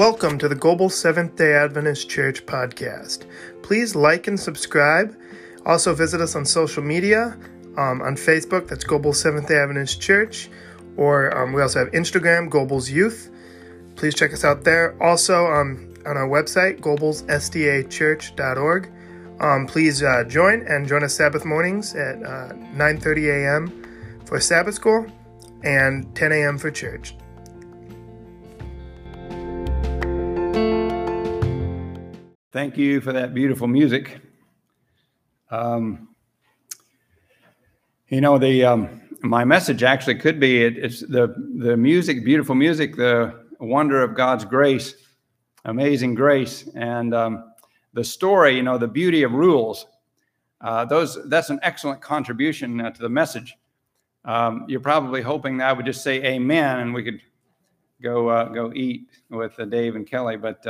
Welcome to the Global Seventh day Adventist Church podcast. Please like and subscribe. Also, visit us on social media um, on Facebook, that's Global Seventh day Adventist Church, or um, we also have Instagram, Global's Youth. Please check us out there. Also, um, on our website, globalsdachurch.org. Um, please uh, join and join us Sabbath mornings at uh, 9:30 a.m. for Sabbath school and 10 a.m. for church. Thank you for that beautiful music. Um, you know, the um, my message actually could be it, it's the the music, beautiful music, the wonder of God's grace, amazing grace, and um, the story. You know, the beauty of rules. Uh, those that's an excellent contribution uh, to the message. Um, you're probably hoping that I would just say Amen and we could go uh, go eat with uh, Dave and Kelly, but.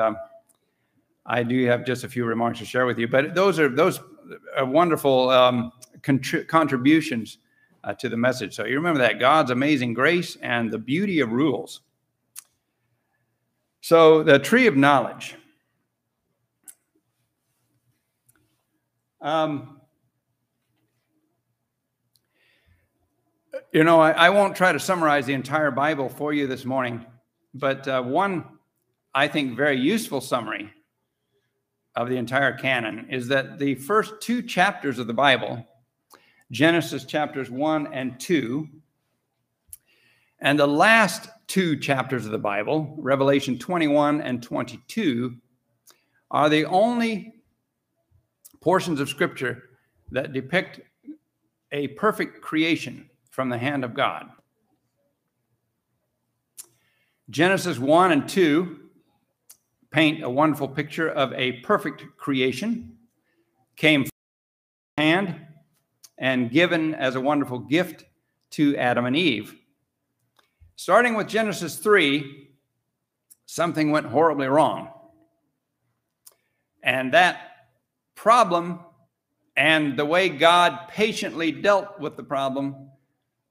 I do have just a few remarks to share with you, but those are those are wonderful um, contri- contributions uh, to the message. So you remember that God's amazing grace and the beauty of rules. So the tree of knowledge. Um, you know, I, I, won't try to summarize the entire Bible for you this morning, but uh, one, I think, very useful summary of the entire canon is that the first two chapters of the Bible, Genesis chapters 1 and 2, and the last two chapters of the Bible, Revelation 21 and 22, are the only portions of Scripture that depict a perfect creation from the hand of God. Genesis 1 and 2 paint a wonderful picture of a perfect creation, came hand and given as a wonderful gift to Adam and Eve. Starting with Genesis 3, something went horribly wrong. And that problem and the way God patiently dealt with the problem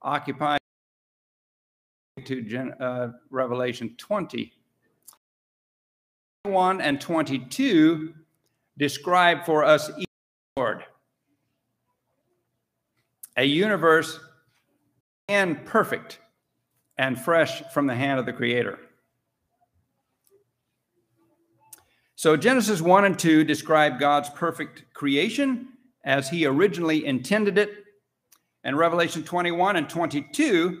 occupied to uh, Revelation 20. 21 and 22 describe for us Lord, a universe and perfect and fresh from the hand of the Creator. So Genesis 1 and 2 describe God's perfect creation as he originally intended it, and Revelation 21 and 22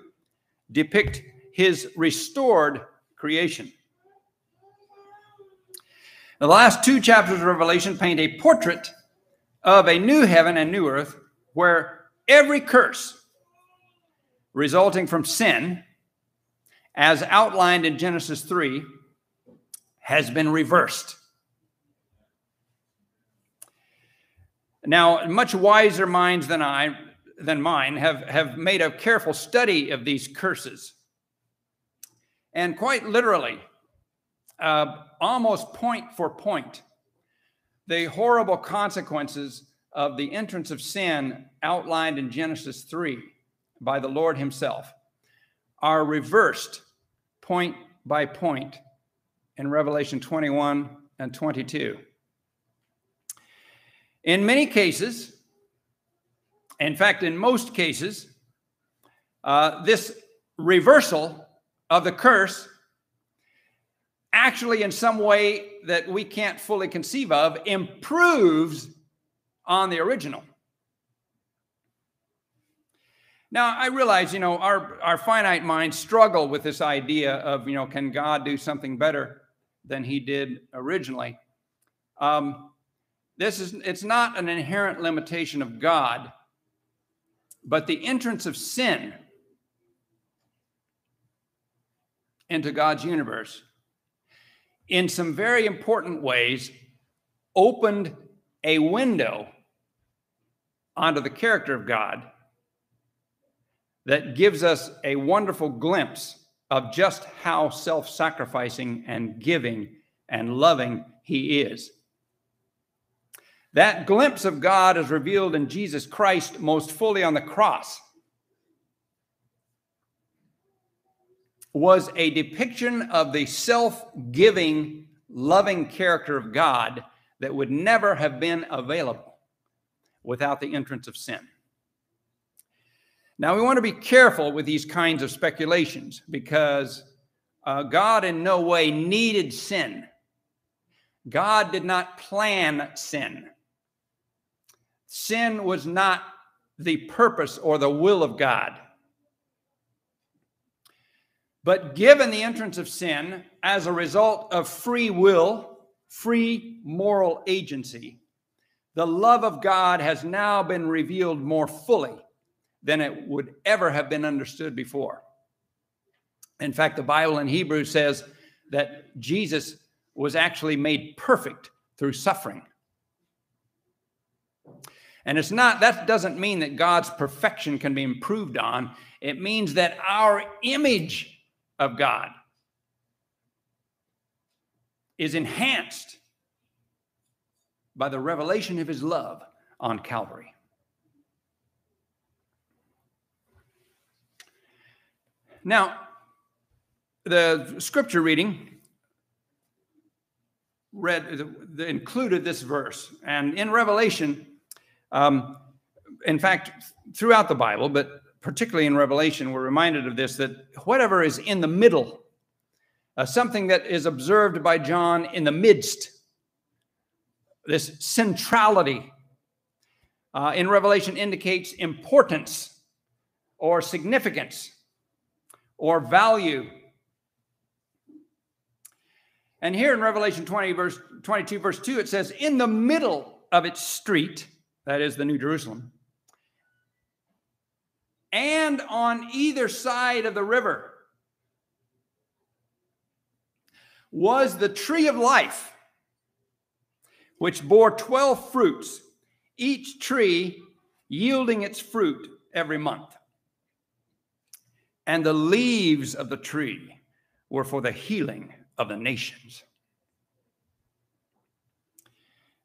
depict his restored creation. The last two chapters of Revelation paint a portrait of a new heaven and new earth where every curse resulting from sin, as outlined in Genesis 3, has been reversed. Now, much wiser minds than I than mine have, have made a careful study of these curses. And quite literally, uh, almost point for point the horrible consequences of the entrance of sin outlined in Genesis 3 by the Lord Himself are reversed point by point in Revelation 21 and 22. In many cases, in fact, in most cases, uh, this reversal of the curse actually, in some way that we can't fully conceive of, improves on the original. Now, I realize, you know, our, our finite minds struggle with this idea of, you know, can God do something better than he did originally? Um, this is, it's not an inherent limitation of God, but the entrance of sin into God's universe in some very important ways, opened a window onto the character of God that gives us a wonderful glimpse of just how self sacrificing and giving and loving He is. That glimpse of God is revealed in Jesus Christ most fully on the cross. Was a depiction of the self giving, loving character of God that would never have been available without the entrance of sin. Now, we want to be careful with these kinds of speculations because uh, God in no way needed sin. God did not plan sin. Sin was not the purpose or the will of God. But given the entrance of sin as a result of free will, free moral agency, the love of God has now been revealed more fully than it would ever have been understood before. In fact, the Bible in Hebrews says that Jesus was actually made perfect through suffering. And it's not, that doesn't mean that God's perfection can be improved on. It means that our image of God is enhanced by the revelation of his love on Calvary. Now, the scripture reading read included this verse, and in Revelation, um, in fact, throughout the Bible, but particularly in Revelation, we're reminded of this that whatever is in the middle, uh, something that is observed by John in the midst, this centrality uh, in Revelation indicates importance or significance or value. And here in Revelation 20, verse 22, verse 2, it says, In the middle of its street, that is the New Jerusalem, and on either side of the river was the tree of life, which bore 12 fruits, each tree yielding its fruit every month. And the leaves of the tree were for the healing of the nations.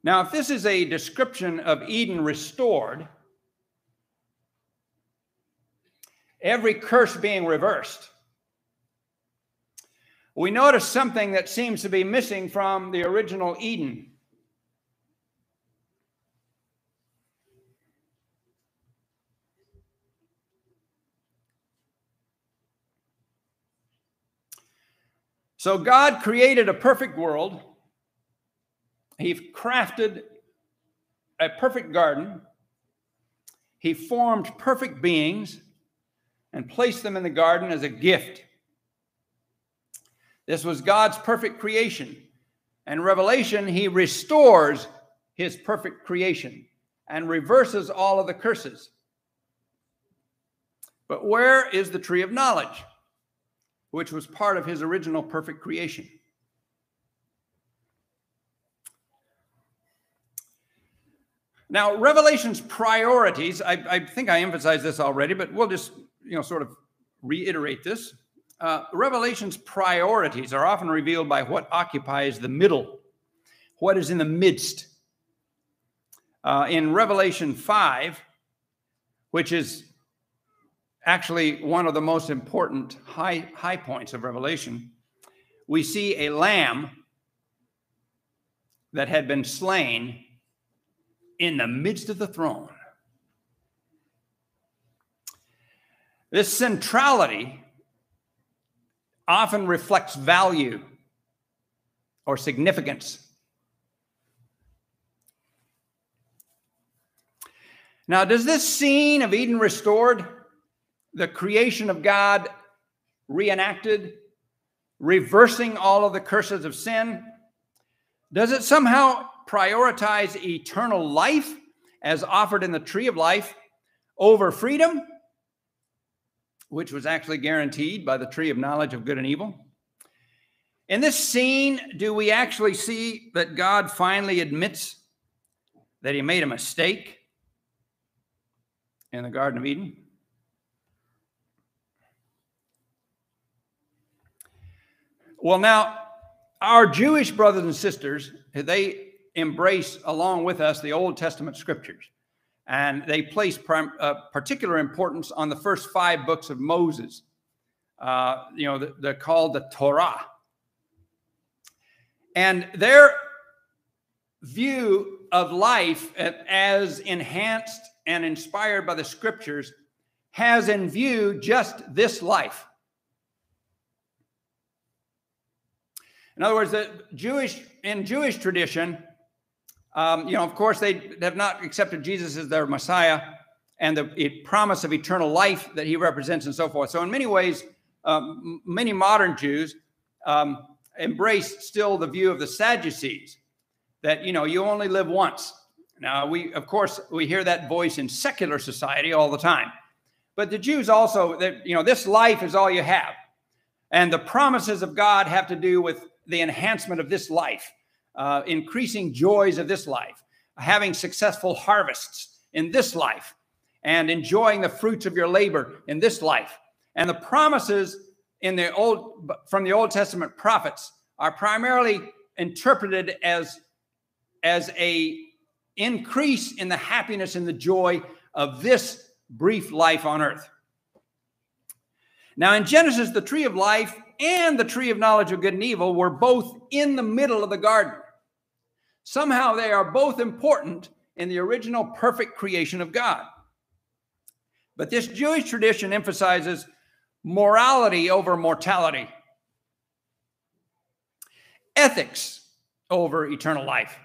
Now, if this is a description of Eden restored, every curse being reversed, we notice something that seems to be missing from the original Eden. So God created a perfect world. He crafted a perfect garden. He formed perfect beings and placed them in the garden as a gift. This was God's perfect creation. And Revelation, he restores his perfect creation and reverses all of the curses. But where is the tree of knowledge, which was part of his original perfect creation? Now, Revelation's priorities, I, I, think I emphasized this already, but we'll just you know, sort of reiterate this. Uh, Revelation's priorities are often revealed by what occupies the middle, what is in the midst. Uh, in Revelation 5, which is actually one of the most important high, high points of Revelation, we see a lamb that had been slain in the midst of the throne. This centrality often reflects value or significance. Now, does this scene of Eden restored, the creation of God reenacted, reversing all of the curses of sin, does it somehow prioritize eternal life as offered in the tree of life over freedom? Which was actually guaranteed by the tree of knowledge of good and evil. In this scene, do we actually see that God finally admits that he made a mistake in the Garden of Eden? Well, now, our Jewish brothers and sisters, they embrace along with us the Old Testament scriptures and they place prim- uh, particular importance on the first five books of Moses. Uh, you know, they're called the Torah. And their view of life as enhanced and inspired by the scriptures has in view just this life. In other words, the Jewish in Jewish tradition, um, you know, of course, they have not accepted Jesus as their Messiah and the promise of eternal life that he represents and so forth. So, in many ways, um, many modern Jews um, embrace still the view of the Sadducees that, you know, you only live once. Now, we, of course, we hear that voice in secular society all the time. But the Jews also, that, you know, this life is all you have. And the promises of God have to do with the enhancement of this life, uh, increasing joys of this life, having successful harvests in this life, and enjoying the fruits of your labor in this life. And the promises in the old from the Old Testament prophets are primarily interpreted as as a increase in the happiness and the joy of this brief life on earth. Now in Genesis the tree of life and the tree of knowledge of good and evil were both in the middle of the garden. Somehow they are both important in the original perfect creation of God. But this Jewish tradition emphasizes morality over mortality, ethics over eternal life.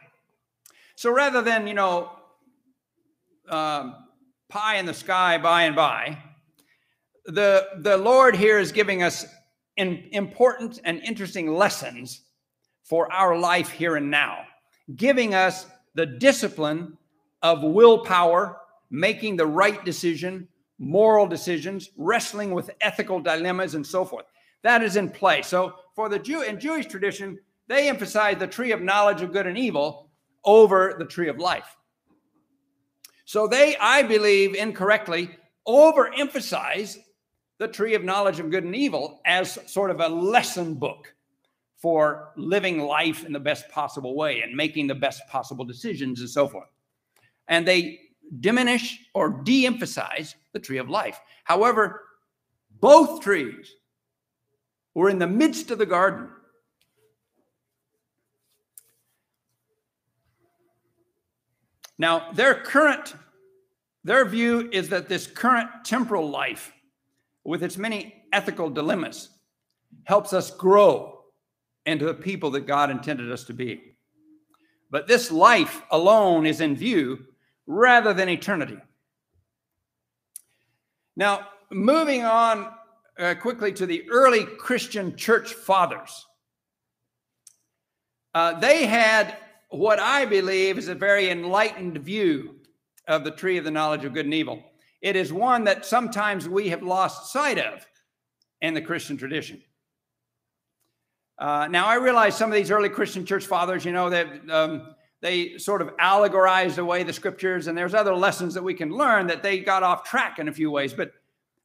So rather than, you know, um, pie in the sky by and by, the, the Lord here is giving us in, important and interesting lessons for our life here and now, giving us the discipline of willpower, making the right decision, moral decisions, wrestling with ethical dilemmas, and so forth. That is in play. So, for the Jew in Jewish tradition, they emphasize the tree of knowledge of good and evil over the tree of life. So they, I believe, incorrectly overemphasize the tree of knowledge of good and evil as sort of a lesson book for living life in the best possible way and making the best possible decisions and so forth. And they diminish or de emphasize the tree of life. However, both trees were in the midst of the garden. Now, their current, their view is that this current temporal life, with its many ethical dilemmas, helps us grow into the people that God intended us to be. But this life alone is in view rather than eternity. Now, moving on uh, quickly to the early Christian church fathers. Uh, they had what I believe is a very enlightened view of the tree of the knowledge of good and evil. It is one that sometimes we have lost sight of in the Christian tradition. Uh, now, I realize some of these early Christian church fathers, you know, that um, they sort of allegorized away the scriptures and there's other lessons that we can learn that they got off track in a few ways. But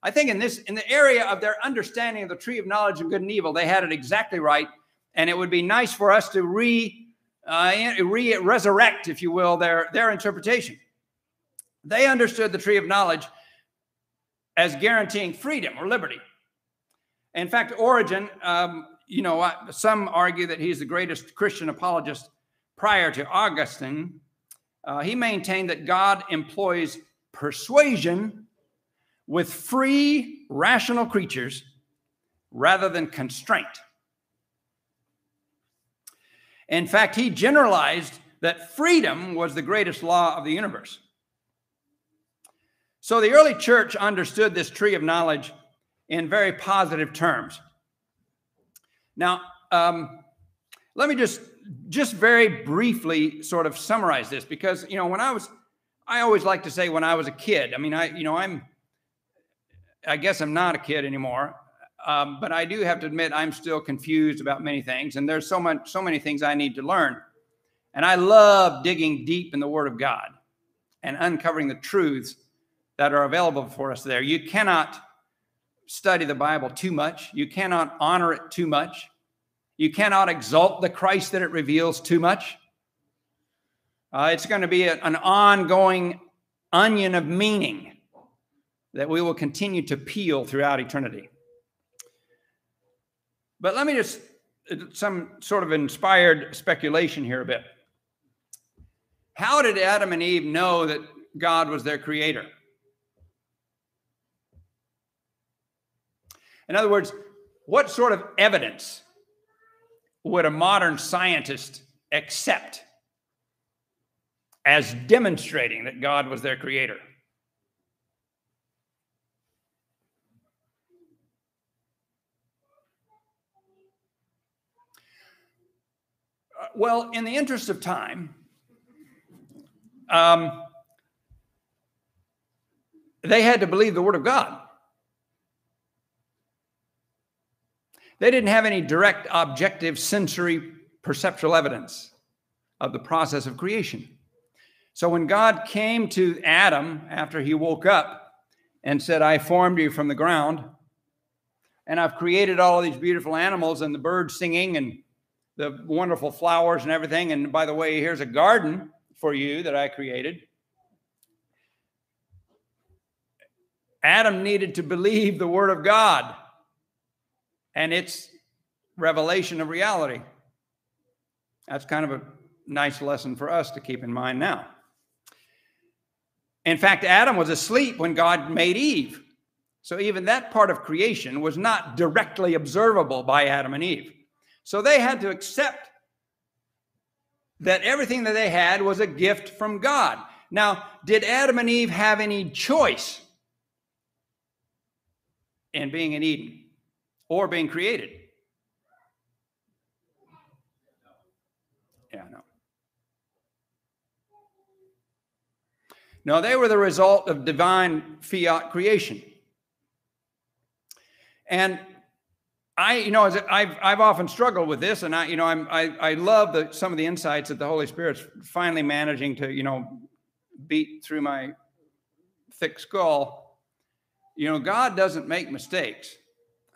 i think in this in the area of their understanding of the tree of knowledge of good and evil they had it exactly right and it would be nice for us to re uh, re resurrect if you will their their interpretation. They understood the tree of knowledge as guaranteeing freedom or liberty. In fact origen um, you know some argue that he's the greatest christian apologist prior to Augustine, uh, he maintained that God employs persuasion with free, rational creatures rather than constraint. In fact, he generalized that freedom was the greatest law of the universe. So the early church understood this tree of knowledge in very positive terms. Now, um, let me just just very briefly sort of summarize this because you know when I was I always like to say when I was a kid. I mean I you know I'm I guess I'm not a kid anymore. Um, but I do have to admit I'm still confused about many things, and there's so much, so many things I need to learn. And I love digging deep in the Word of God and uncovering the truths that are available for us there. You cannot study the Bible too much. You cannot honor it too much. You cannot exalt the Christ that it reveals too much. Uh, it's going to be a, an ongoing onion of meaning that we will continue to peel throughout eternity. But let me just some sort of inspired speculation here a bit. How did Adam and Eve know that God was their creator? In other words, what sort of evidence would a modern scientist accept as demonstrating that God was their creator? Uh, well, in the interest of time, um, they had to believe the Word of God. They didn't have any direct, objective, sensory, perceptual evidence of the process of creation. So when God came to Adam after he woke up and said, I formed you from the ground, and I've created all of these beautiful animals and the birds singing and the wonderful flowers and everything. And by the way, here's a garden for you that I created. Adam needed to believe the word of God and its revelation of reality. That's kind of a nice lesson for us to keep in mind now. In fact, Adam was asleep when God made Eve. So even that part of creation was not directly observable by Adam and Eve. So they had to accept that everything that they had was a gift from God. Now, did Adam and Eve have any choice in being in Eden? Or being created. Yeah, no. No, they were the result of divine fiat creation. And I, you know, I've I've often struggled with this, and I, you know, I'm I I love the some of the insights that the Holy Spirit's finally managing to, you know, beat through my thick skull. You know, God doesn't make mistakes.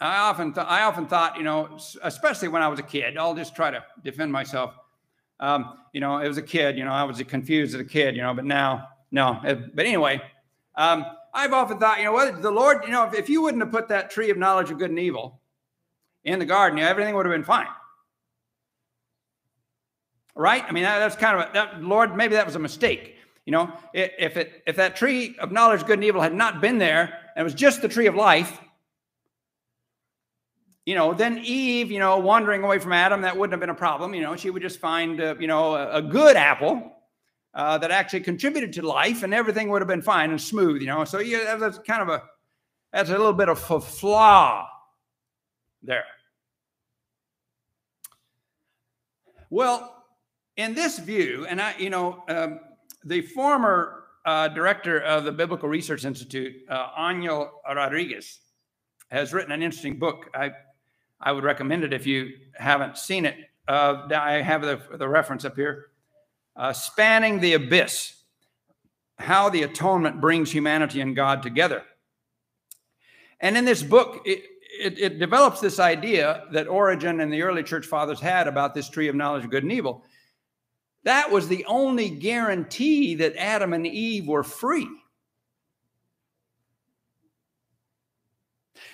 I often, th- I often thought, you know, especially when I was a kid, I'll just try to defend myself. Um, you know, it was a kid, you know, I was confused as a kid, you know, but now, no. But anyway, um, I've often thought, you know, what the Lord, you know, if, if you wouldn't have put that tree of knowledge of good and evil in the garden, you know, everything would have been fine. Right? I mean, that, that's kind of a, that, Lord, maybe that was a mistake. You know, if it if that tree of knowledge, good and evil, had not been there, and it was just the tree of life, you know, then Eve, you know, wandering away from Adam, that wouldn't have been a problem. You know, she would just find, uh, you know, a, a good apple uh, that actually contributed to life, and everything would have been fine and smooth. You know, so yeah, that's kind of a that's a little bit of a flaw there. Well, in this view, and I, you know, um, the former uh, director of the Biblical Research Institute, uh, Rodriguez, has written an interesting book. I I would recommend it if you haven't seen it. Uh, I have the, the reference up here. Uh, Spanning the Abyss How the Atonement Brings Humanity and God Together. And in this book, it, it, it, develops this idea that Origen and the early church fathers had about this tree of knowledge of good and evil. That was the only guarantee that Adam and Eve were free.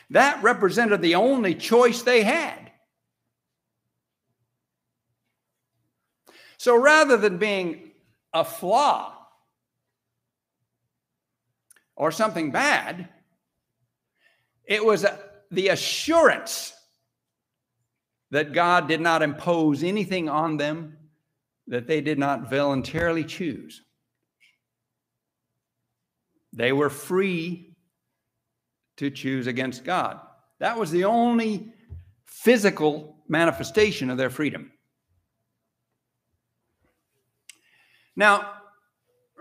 That represented the only choice they had. So rather than being a flaw or something bad, it was a, the assurance that God did not impose anything on them that they did not voluntarily choose. They were free to choose against God. That was the only physical manifestation of their freedom. Now,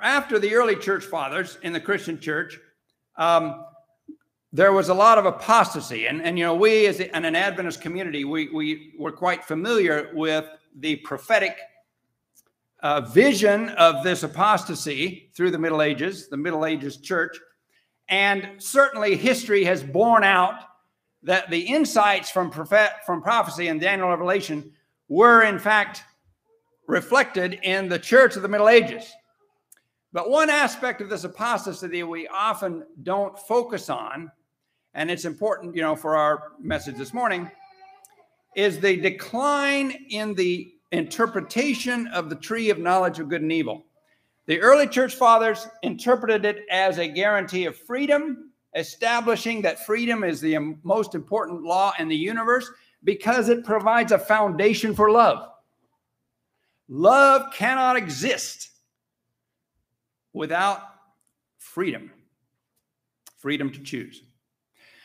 after the early church fathers in the Christian church, um, there was a lot of apostasy. And, and you know, we as an Adventist community, we, we were quite familiar with the prophetic uh, vision of this apostasy through the Middle Ages, the Middle Ages church. And certainly history has borne out that the insights from, prophet, from prophecy and Daniel Revelation were, in fact, reflected in the church of the Middle Ages. But one aspect of this apostasy that we often don't focus on, and it's important, you know, for our message this morning, is the decline in the interpretation of the tree of knowledge of good and evil. The early church fathers interpreted it as a guarantee of freedom, establishing that freedom is the most important law in the universe because it provides a foundation for love. Love cannot exist without freedom, freedom to choose.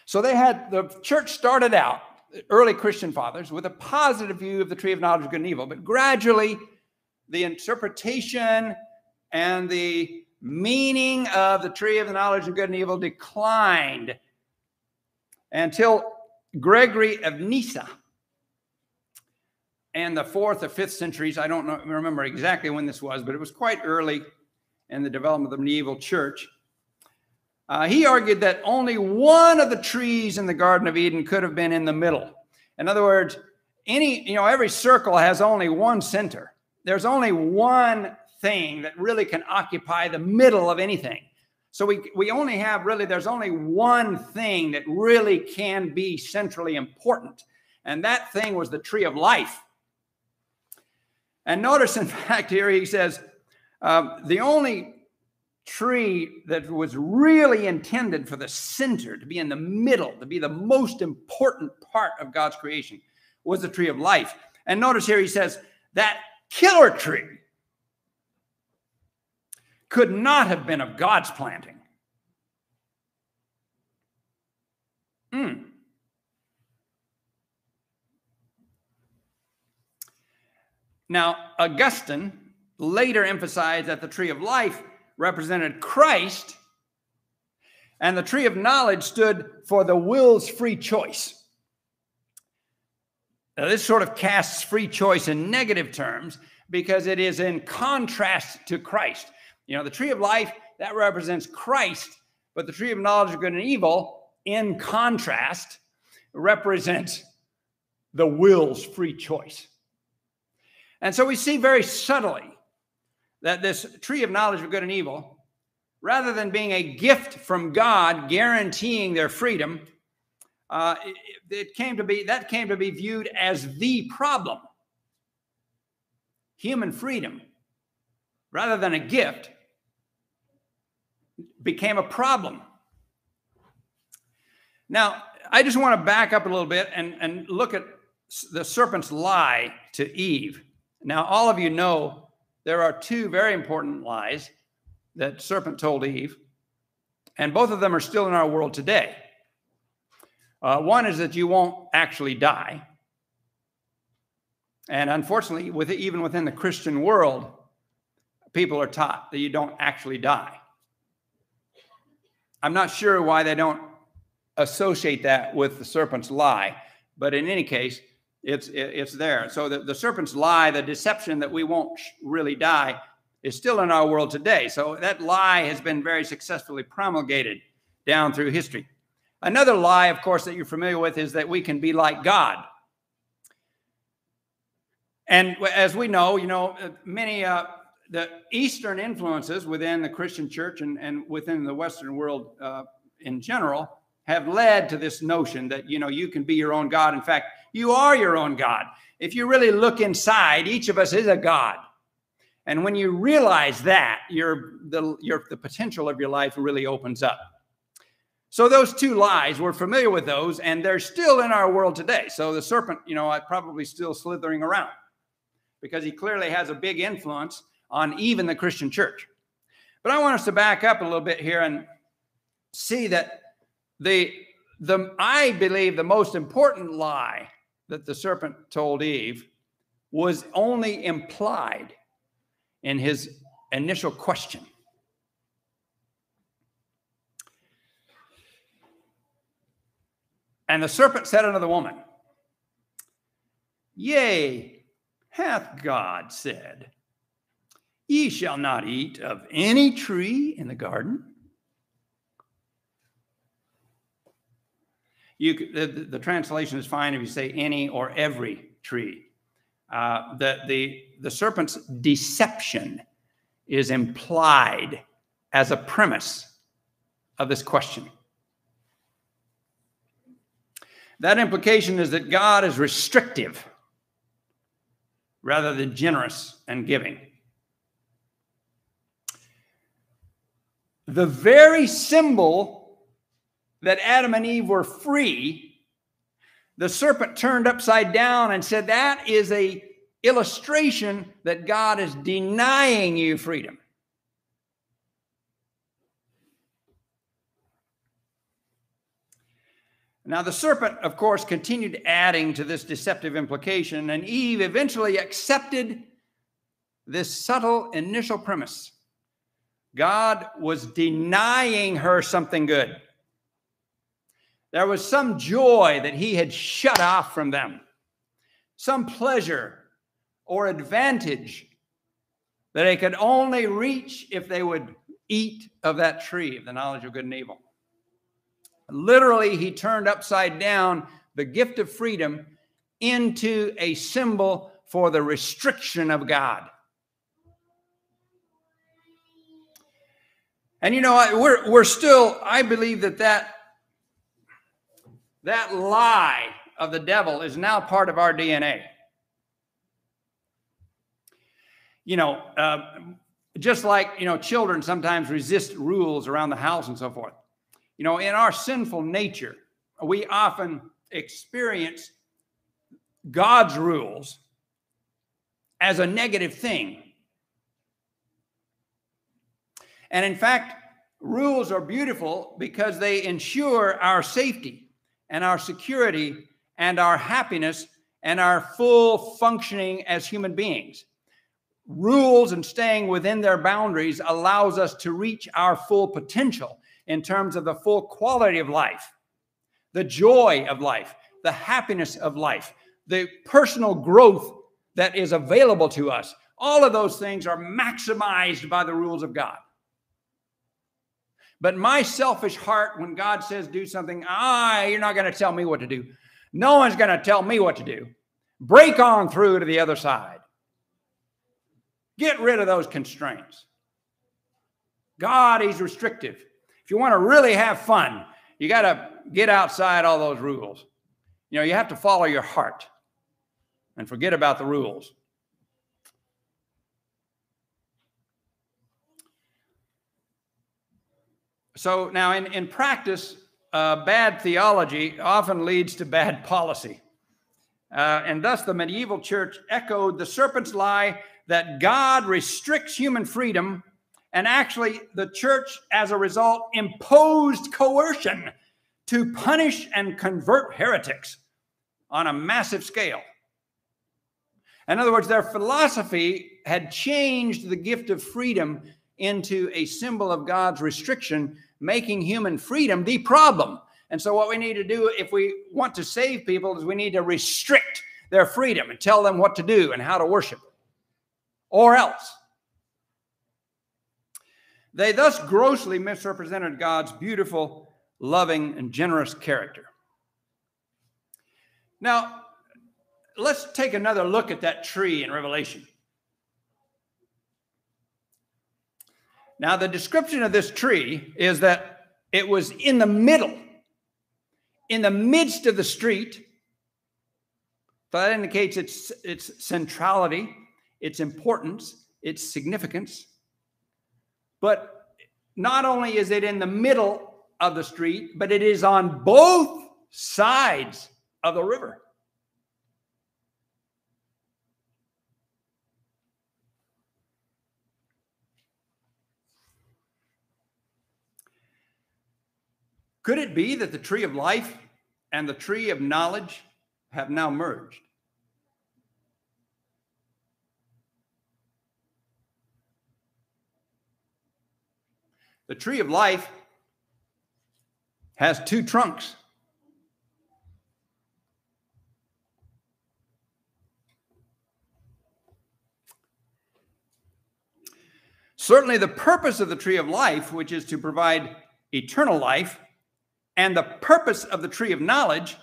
So they had the church started out, early Christian fathers, with a positive view of the tree of knowledge of good and evil, but gradually the interpretation and the meaning of the tree of the knowledge of good and evil declined until Gregory of Nyssa and the fourth or fifth centuries. I don't know, remember exactly when this was, but it was quite early in the development of the medieval church. Uh, he argued that only one of the trees in the Garden of Eden could have been in the middle. In other words, any, you know, every circle has only one center. There's only one thing that really can occupy the middle of anything. So we, we only have really, there's only one thing that really can be centrally important. And that thing was the tree of life. And notice, in fact, here he says um, the only tree that was really intended for the center, to be in the middle, to be the most important part of God's creation, was the tree of life. And notice here he says that killer tree could not have been of God's planting. Mm. Now, Augustine later emphasized that the tree of life represented Christ, and the tree of knowledge stood for the will's free choice. Now, this sort of casts free choice in negative terms because it is in contrast to Christ. You know, the tree of life, that represents Christ, but the tree of knowledge of good and evil, in contrast, represents the will's free choice. And so we see very subtly that this tree of knowledge of good and evil, rather than being a gift from God guaranteeing their freedom, uh, it, it came to be that came to be viewed as the problem. Human freedom, rather than a gift, became a problem. Now, I just want to back up a little bit and, and look at the serpent's lie to Eve. Now, all of you know there are two very important lies that serpent told Eve, and both of them are still in our world today. Uh, one is that you won't actually die. And unfortunately, with even within the Christian world, people are taught that you don't actually die. I'm not sure why they don't associate that with the serpent's lie, but in any case, it's it's there. So the, the serpent's lie, the deception that we won't really die, is still in our world today. So that lie has been very successfully promulgated down through history. Another lie, of course, that you're familiar with is that we can be like God. And as we know, you know, uh, many uh, the Eastern influences within the Christian church and, and within the Western world uh, in general have led to this notion that you know you can be your own God. In fact, you are your own God. If you really look inside, each of us is a God. And when you realize that, your the your the potential of your life really opens up. So those two lies, we're familiar with those, and they're still in our world today. So the serpent, you know, probably still slithering around because he clearly has a big influence on even the Christian church. But I want us to back up a little bit here and see that the the I believe the most important lie that the serpent told Eve was only implied in his initial question. And the serpent said unto the woman, Yea, hath God said, Ye shall not eat of any tree in the garden? You, the, the translation is fine if you say any or every tree. Uh, the, the, the serpent's deception is implied as a premise of this question. That implication is that God is restrictive rather than generous and giving. The very symbol that Adam and Eve were free, the serpent turned upside down and said that is a illustration that God is denying you freedom. Now, the serpent, of course, continued adding to this deceptive implication, and Eve eventually accepted this subtle initial premise. God was denying her something good. There was some joy that he had shut off from them, some pleasure or advantage that they could only reach if they would eat of that tree of the knowledge of good and evil. Literally, he turned upside down the gift of freedom into a symbol for the restriction of God. And you know, we're we're still. I believe that that that lie of the devil is now part of our DNA. You know, uh, just like you know, children sometimes resist rules around the house and so forth. You know, in our sinful nature, we often experience God's rules as a negative thing. And in fact, rules are beautiful because they ensure our safety and our security and our happiness and our full functioning as human beings. Rules and staying within their boundaries allows us to reach our full potential in terms of the full quality of life, the joy of life, the happiness of life, the personal growth that is available to us. All of those things are maximized by the rules of God. But my selfish heart, when God says do something, ah, you're not going to tell me what to do. No one's going to tell me what to do. Break on through to the other side. Get rid of those constraints. God, He's restrictive. If you want to really have fun, you got to get outside all those rules. You know, you have to follow your heart and forget about the rules. So now, in, in practice, uh, bad theology often leads to bad policy. Uh, and thus, the medieval church echoed the serpent's lie that God restricts human freedom and actually, the church, as a result, imposed coercion to punish and convert heretics on a massive scale. In other words, their philosophy had changed the gift of freedom into a symbol of God's restriction, making human freedom the problem. And so, what we need to do if we want to save people is we need to restrict their freedom and tell them what to do and how to worship, or else they thus grossly misrepresented God's beautiful, loving, and generous character. Now, let's take another look at that tree in Revelation. Now, the description of this tree is that it was in the middle, in the midst of the street. So that indicates its, its centrality, its importance, its significance. But not only is it in the middle of the street, but it is on both sides of the river. Could it be that the tree of life and the tree of knowledge have now merged? The tree of life has two trunks. Certainly, the purpose of the tree of life, which is to provide eternal life, and the purpose of the tree of knowledge,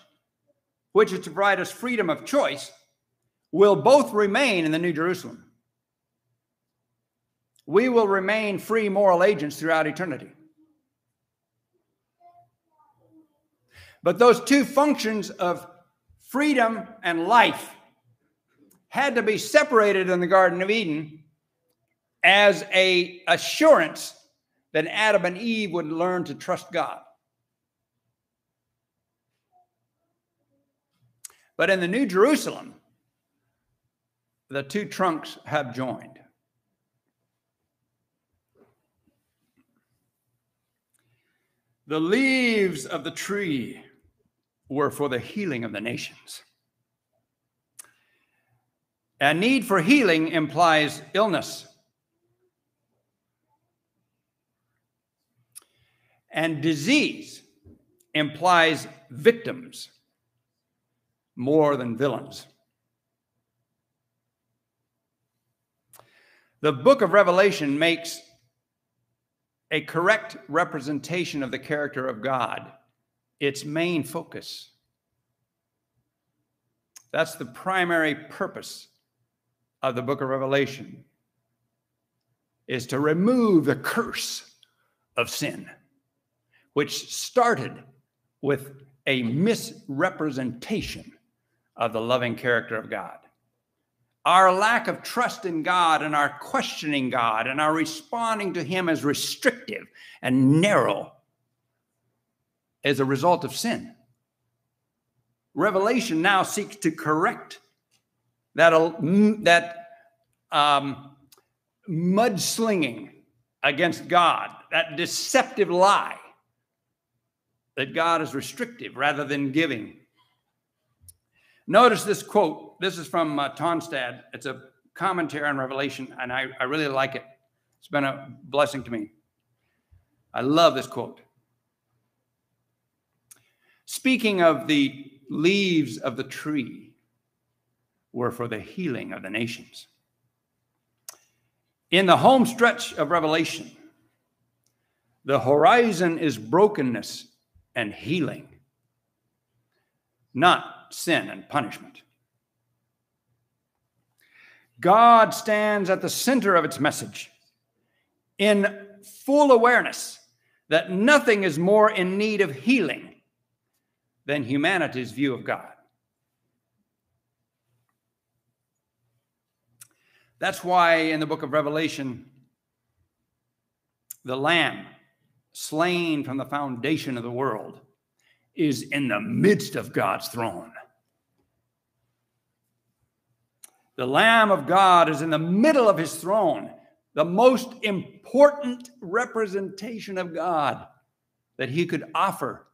which is to provide us freedom of choice, will both remain in the New Jerusalem we will remain free moral agents throughout eternity. But those two functions of freedom and life had to be separated in the Garden of Eden as a assurance that Adam and Eve would learn to trust God. But in the New Jerusalem, the two trunks have joined. The leaves of the tree were for the healing of the nations. A need for healing implies illness. And disease implies victims more than villains. The book of Revelation makes a correct representation of the character of God its main focus. That's the primary purpose of the book of Revelation is to remove the curse of sin, which started with a misrepresentation of the loving character of God. Our lack of trust in God and our questioning God and our responding to Him as restrictive and narrow as a result of sin. Revelation now seeks to correct that, that um, mudslinging against God, that deceptive lie that God is restrictive rather than giving. Notice this quote. This is from uh, Tonstad. It's a commentary on Revelation, and I, I really like it. It's been a blessing to me. I love this quote. Speaking of the leaves of the tree, were for the healing of the nations. In the home stretch of Revelation, the horizon is brokenness and healing, not sin and punishment. God stands at the center of its message in full awareness that nothing is more in need of healing than humanity's view of God. That's why in the book of Revelation, the Lamb slain from the foundation of the world is in the midst of God's throne. The Lamb of God is in the middle of his throne, the most important representation of God that he could offer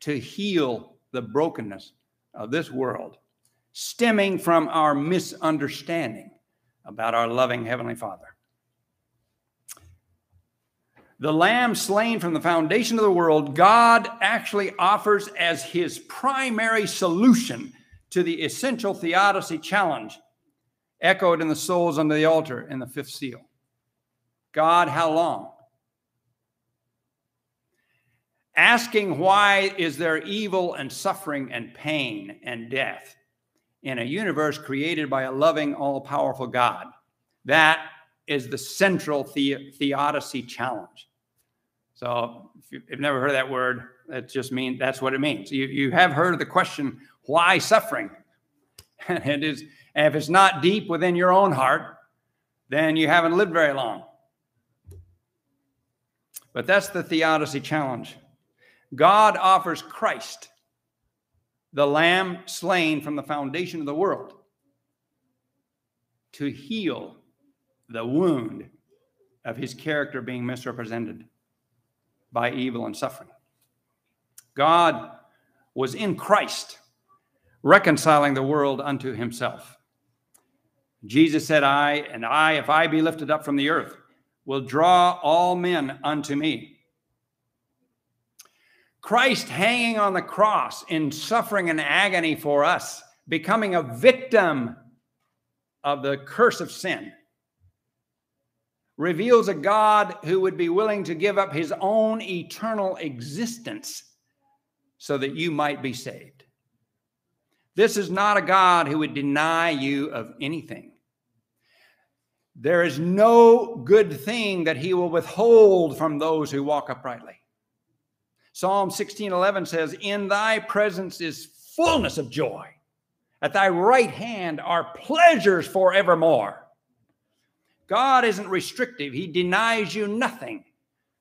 to heal the brokenness of this world, stemming from our misunderstanding about our loving Heavenly Father. The lamb slain from the foundation of the world, God actually offers as his primary solution to the essential theodicy challenge echoed in the souls under the altar in the fifth seal. God, how long? Asking why is there evil and suffering and pain and death in a universe created by a loving, all powerful God? That is the central the- theodicy challenge. So if you've never heard that word, that just means that's what it means. You, you have heard the question, why suffering? And it is and if it's not deep within your own heart, then you haven't lived very long. But that's the theodicy challenge. God offers Christ, the lamb slain from the foundation of the world, to heal the wound of his character being misrepresented by evil and suffering. God was in Christ, reconciling the world unto himself. Jesus said, I, and I, if I be lifted up from the earth, will draw all men unto me. Christ hanging on the cross in suffering and agony for us, becoming a victim of the curse of sin, reveals a God who would be willing to give up his own eternal existence so that you might be saved. This is not a God who would deny you of anything. There is no good thing that he will withhold from those who walk uprightly. Psalm 16:11 says, "In thy presence is fullness of joy. At thy right hand are pleasures forevermore." God isn't restrictive. He denies you nothing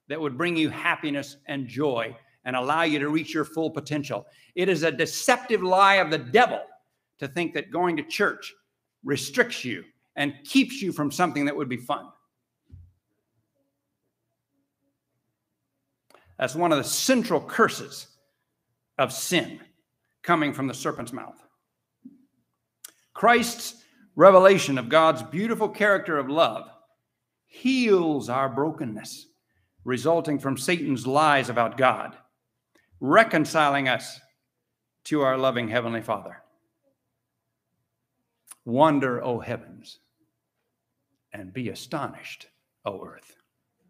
that would bring you happiness and joy and allow you to reach your full potential. It is a deceptive lie of the devil to think that going to church restricts you and keeps you from something that would be fun. That's one of the central curses of sin coming from the serpent's mouth. Christ's revelation of God's beautiful character of love heals our brokenness resulting from Satan's lies about God, reconciling us to our loving Heavenly Father. Wonder, O heavens, and be astonished, O earth.